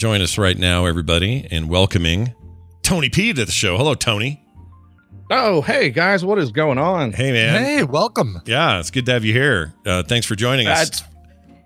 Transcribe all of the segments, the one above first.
join us right now, everybody, in welcoming Tony P to the show. Hello, Tony. Oh, hey guys, what is going on? Hey, man. Hey, welcome. Yeah, it's good to have you here. Uh, thanks for joining us. That's,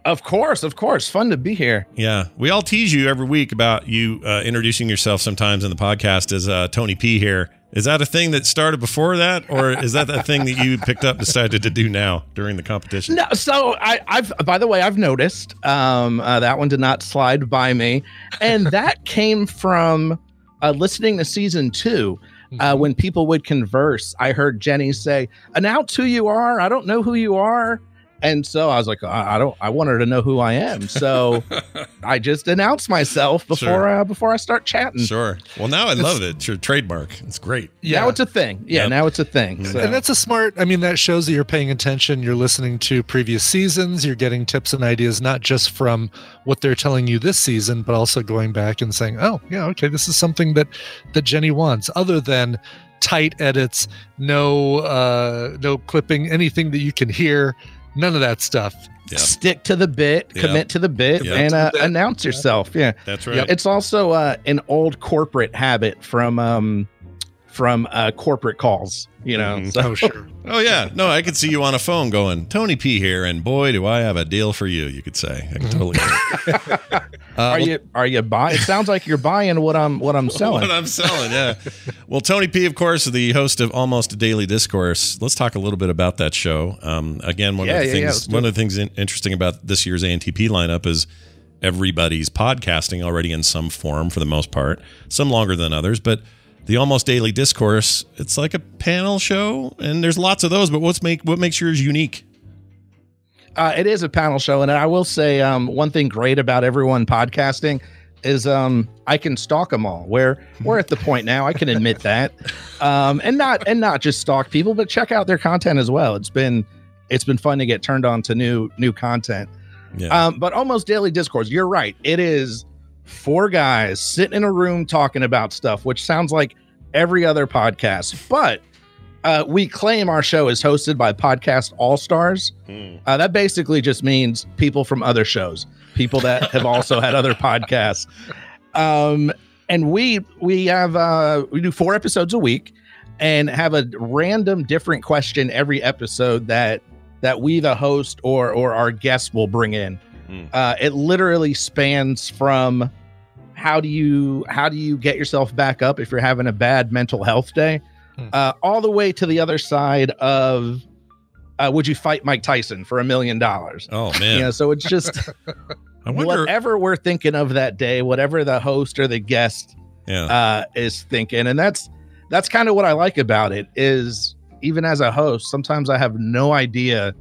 of course, of course, fun to be here. Yeah, we all tease you every week about you uh, introducing yourself sometimes in the podcast as uh, Tony P here. Is that a thing that started before that, or is that a thing that you picked up, decided to do now during the competition? No, so I, I've by the way, I've noticed um, uh, that one did not slide by me, and that came from uh, listening to season two. Uh, when people would converse, I heard Jenny say, "Announce who you are. I don't know who you are." And so I was like, I, I don't. I want her to know who I am. So I just announced myself before Sure. uh, before I start chatting. Sure. Well, now I love it. It's your trademark. It's great. Now it's a thing. Yeah, Yep. now it's a thing. So. And that's a smart, I mean, that shows that you're paying attention. You're listening to previous seasons. You're getting tips and ideas, not just from what they're telling you this season, but also going back and saying, oh, yeah, okay, this is something that, that Jenny wants, other than tight edits, no, uh, no clipping, anything that you can hear, none of that stuff. Yeah, stick to the bit, Yeah. commit to the bit, Yeah. and uh, the bit. announce yourself. Yeah. that's right. Yeah, It's also uh, an old corporate habit from um, from uh, corporate calls. You know, Mhm. so Oh, sure. Oh yeah, no, I could see you on a phone going, Tony P here, and boy, do I have a deal for you. You could say, I can totally. get it. Uh, are well, you are you buying? It sounds like you're buying what I'm what I'm selling. What I'm selling, yeah. Well, Tony P, of course, the host of Almost Daily Discourse. Let's talk a little bit about that show. Um, again, one Yeah, of the yeah, yeah, things let's one of the things in, interesting about this year's ANTP lineup is everybody's podcasting already in some form for the most part. Some longer than others, but the Almost Daily Discourse, it's like a panel show, and there's lots of those. But what's make what makes yours unique? Uh, it is a panel show, and I will say um, one thing great about everyone podcasting is um, I can stalk them all. Where we're at the point now, I can admit that, um, and not and not just stalk people, but check out their content as well. It's been it's been fun to get turned on to new new content. Yeah. Um, but almost daily discourse. You're right. It is four guys sitting in a room talking about stuff, which sounds like every other podcast. But uh, we claim our show is hosted by Podcast All Stars. Hmm. Uh, that basically just means people from other shows, people that have also had other podcasts. Um, and we we have uh, we do four episodes a week, and have a random different question every episode that that we the host or or our guests will bring in. Hmm. Uh, it literally spans from how do you how do you get yourself back up if you're having a bad mental health day, Hmm. uh, all the way to the other side of uh, would you fight Mike Tyson for a million dollars? Oh man, Yeah, so it's just I wonder. whatever we're thinking of that day, whatever the host or the guest yeah, uh, is thinking, and that's that's kind of what I like about it. Is even as a host, sometimes I have no idea,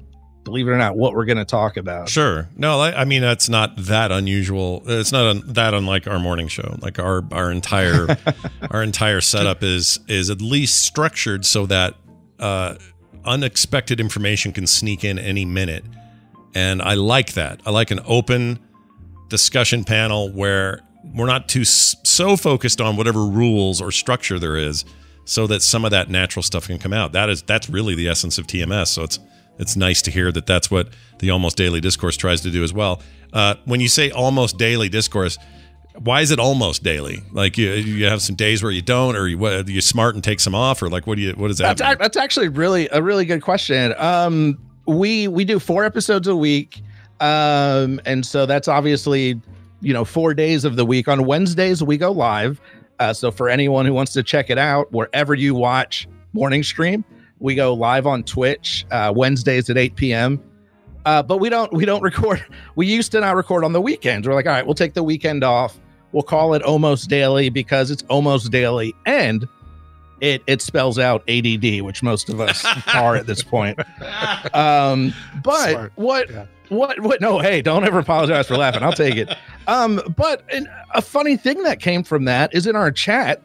believe it or not, what we're going to talk about. Sure. No, I, I mean that's not that unusual. It's not un, that unlike our morning show. Like our our entire our entire setup is is at least structured so that uh, unexpected information can sneak in any minute, and I like that. I like an open discussion panel where we're not too so focused on whatever rules or structure there is, so that some of that natural stuff can come out. That is that's really the essence of TMS. So it's it's nice to hear that that's what the almost daily discourse tries to do as well. Uh, when you say almost daily discourse, why is it almost daily? Like you, you have some days where you don't, or you what, you smart and take some off, or like what do you what does that? That's, that's actually really a really good question. Um, we we do four episodes a week, um, and so that's obviously you know four days of the week. On Wednesdays we go live. Uh, so for anyone who wants to check it out, wherever you watch Morning Stream, we go live on Twitch uh, Wednesdays at eight p.m. Uh, but we don't we don't record. We used to not record on the weekends. We're like, all right, we'll take the weekend off. We'll call it almost daily because it's almost daily and it it spells out ADD, which most of us are at this point. Um, but Smart. what Yeah. what what? No, hey, don't ever apologize for laughing. I'll take it. Um, but an, a funny thing that came from that is in our chat.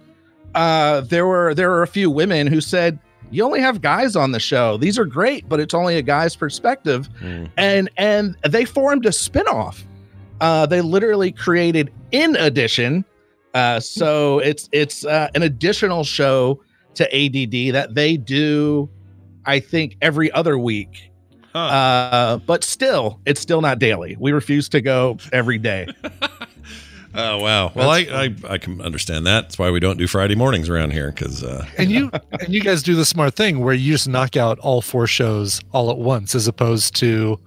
Uh, there were there were a few women who said you only have guys on the show. These are great, but it's only a guy's perspective Mm. and and they formed a spinoff. Uh, they literally created in addition. Uh, so it's it's uh, an additional show to ADD that they do. I think every other week, Huh. uh, but still, it's still not daily. We refuse to go every day. Oh wow. Well, I, I I can understand that. That's why we don't do Friday mornings around here because uh, and you and you guys do the smart thing where you just knock out all four shows all at once, as opposed to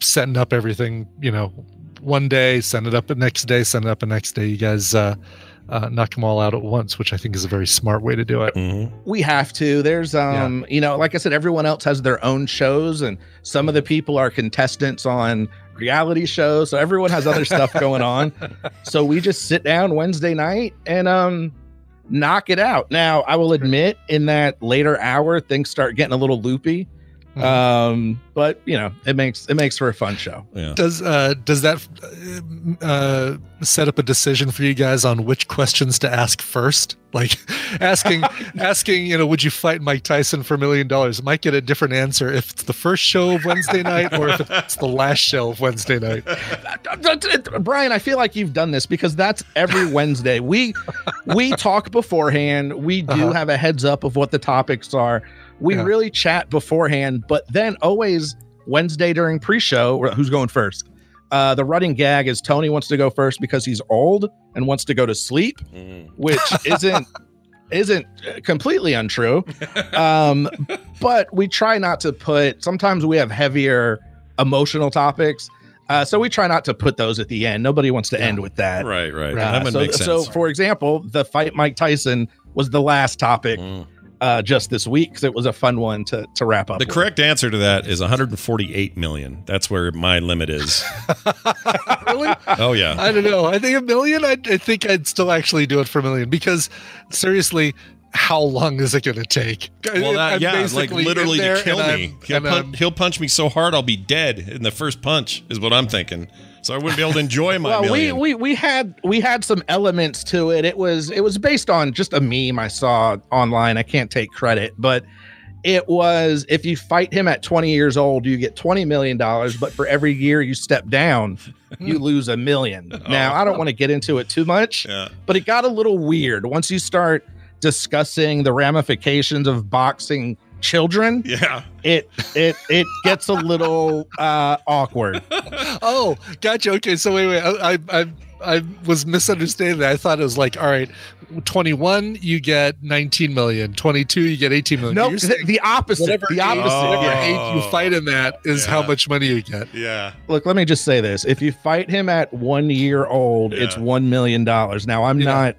setting up everything. You know, one day, send it up the next day, send it up the next day. You guys uh, uh, knock them all out at once, which I think is a very smart way to do it. mhm. we have to there's um you know like i said everyone else has their own shows and some of the people are contestants on reality shows so everyone has other stuff going on so we just sit down wednesday night and um knock it out now i will admit in that later hour things start getting a little loopy Mhm. um but you know it makes it makes for a fun show yeah. Does uh, does that uh, set up a decision for you guys on which questions to ask first? Like asking asking, you know, would you fight Mike Tyson for a million dollars? Might get a different answer if it's the first show of Wednesday night or if it's the last show of Wednesday night. Brian, I feel like you've done this because that's every Wednesday. We we talk beforehand. We do Uh-huh. have a heads up of what the topics are. We Yeah. really chat beforehand, but then always Wednesday during pre-show, who's going first? Uh, the running gag is Tony wants to go first because he's old and wants to go to sleep, Mhm. which isn't isn't completely untrue. Um, but we try not to put. Sometimes we have heavier emotional topics. Uh, so we try not to put those at the end. Nobody wants to end with that. Right, right. Right. That Uh, would so, make sense. so, for example, the fight Mike Tyson was the last topic Mm. Uh, just this week because it was a fun one to to wrap up. The with. correct answer to that is 148 million. That's where my limit is. really? Oh yeah. I don't know. I think a million. I, I think I'd still actually do it for a million because seriously, how long is it going to take? Well, that, I'm yeah, like literally to kill me. I'm- He'll, and pun- he'll punch me so hard I'll be dead in the first punch. Is what I'm thinking. So I wouldn't be able to enjoy my well, we, million. we we had we had some elements to it. It was it was based on just a meme I saw online. I can't take credit, but it was if you fight him at 20 years old, you get 20 million dollars, but for every year you step down, you lose a million. Now, I don't oh. want to get into it too much, yeah. but it got a little weird once you start discussing the ramifications of boxing children. Yeah. It it it gets a little uh awkward. oh, gotcha. Okay, so wait, wait. I, I, I, I was misunderstanding that. I thought it was like, all right, 21, you get 19 million. 22, you get 18 million. No, You're the, opposite. whatever The age- opposite. whatever yeah. age you fight in that is how Yeah. much money you get. Yeah. Look, let me just say this: if you fight him at one year old, it's one million dollars. Now, I'm Yeah. not,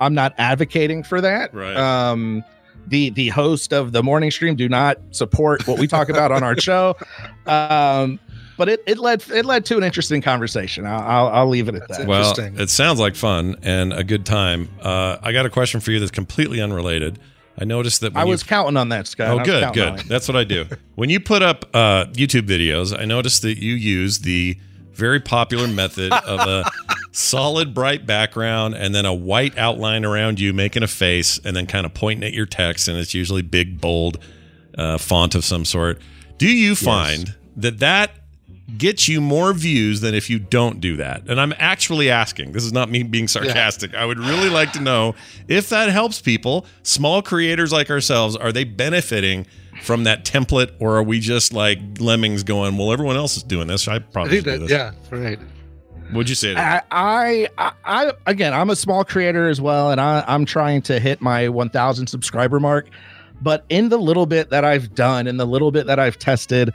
I'm not advocating for that. Right. Um, the the host of the morning stream do not support what we talk about on our show. Um, but it, it led it led to an interesting conversation. I'll I'll, I'll leave it at That's that. it. Well, it sounds like fun and a good time. Uh, I got a question for you that's completely unrelated. I noticed that when I you was counting on that, Scott. Oh, good, good. That's what I do. when you put up uh, YouTube videos, I noticed that you use the very popular method of a solid bright background and then a white outline around you making a face and then kind of pointing at your text, and it's usually big, bold uh, font of some sort. Do you find that that gets you more views than if you don't do that? And I'm actually asking. This is not me being sarcastic. I would really like to know if that helps people, small creators like ourselves, are they benefiting from that template or are we just like lemmings going, well, everyone else is doing this. I I probably think should do this. yeah, right. Would you say that? I, I, I, I, again, I'm a small creator as well, and I, I'm trying to hit my 1,000 subscriber mark. But in the little bit that I've done, in the little bit that I've tested,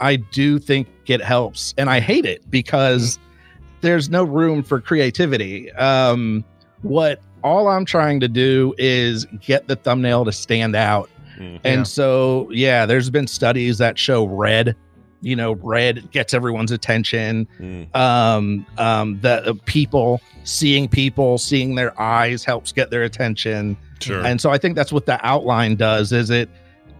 I do think it helps, and I hate it because there's no room for creativity. Um, what all I'm trying to do is get the thumbnail to stand out, Mm. and Yeah. so yeah, there's been studies that show red. You know, red gets everyone's attention Mm. um um the uh, people seeing people seeing their eyes helps get their attention Sure. and so i think that's what the outline does is it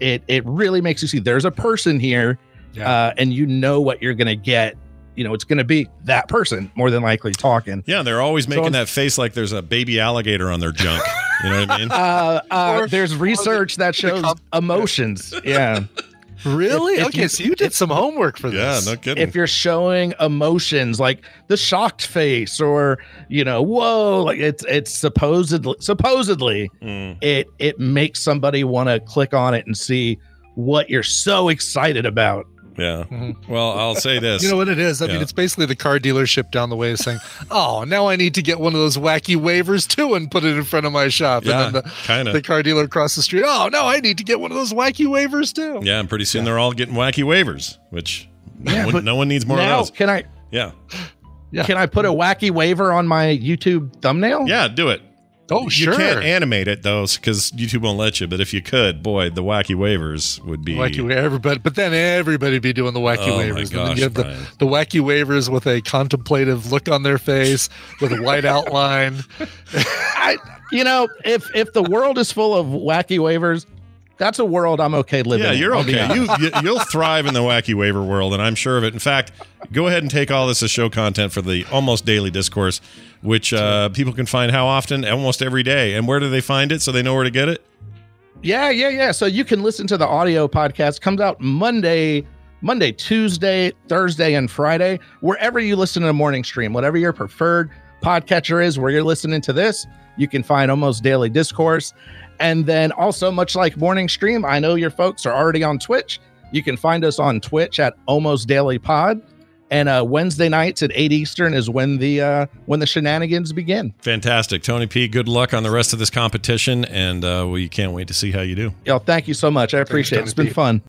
it it really makes you see there's a person here Yeah. uh and you know what you're gonna get you know it's gonna be that person more than likely talking yeah, they're always So making it's- that face like there's a baby alligator on their junk. You know what I mean? uh, uh there's research that shows com- emotions yeah Really? if okay, you- so you did some homework for this. yeah, no kidding. if you're showing emotions like the shocked face or you know whoa like it's it's supposedly supposedly Mm. it it makes somebody want to click on it and see what you're so excited about Yeah. Mm-hmm. Well, I'll say this. You know what it is? I Yeah. mean, it's basically the car dealership down the way saying, "Oh, now I need to get one of those wacky wavers too and put it in front of my shop." Yeah, and then the, kinda. the car dealer across the street, "Oh, now I need to get one of those wacky wavers too." yeah, and pretty soon they're all getting wacky wavers, which Yeah, no, one, no one needs more now of those. can I Yeah. Yeah. can I put a wacky waver on my YouTube thumbnail? Yeah, do it. Oh, sure. You can't animate it though, because YouTube won't let you. But if you could, boy, the wacky wavers would be. Wacky wa- everybody, but then everybody'd be doing the wacky Oh, my wavers. and gosh, you have the, the wacky wavers with a contemplative look on their face, with a white outline. I, you know, if if the world is full of wacky wavers, that's a world I'm okay living. Yeah, in, you're I'll okay. You, you you'll thrive in the wacky waver world, and I'm sure of it. In fact, go ahead and take all this as show content for the almost daily discourse, which uh, people can find how often, almost every day. And where do they find it so they know where to get it? Yeah, yeah, yeah. So you can listen to the audio podcast. Comes out Monday, Monday, Tuesday, Thursday, and Friday. Wherever you listen to the morning stream, whatever your preferred podcatcher is, where you're listening to this, you can find almost daily discourse. And then also, much like morning stream, I know your folks are already on Twitch. You can find us on Twitch at almost daily pod. And uh, Wednesday nights at eight Eastern is when the uh, when the shenanigans begin. Fantastic, Tony P. Good luck on the rest of this competition, and uh, we can't wait to see how you do. Y'all, thank you so much. I appreciate it. Tony It's been P. fun.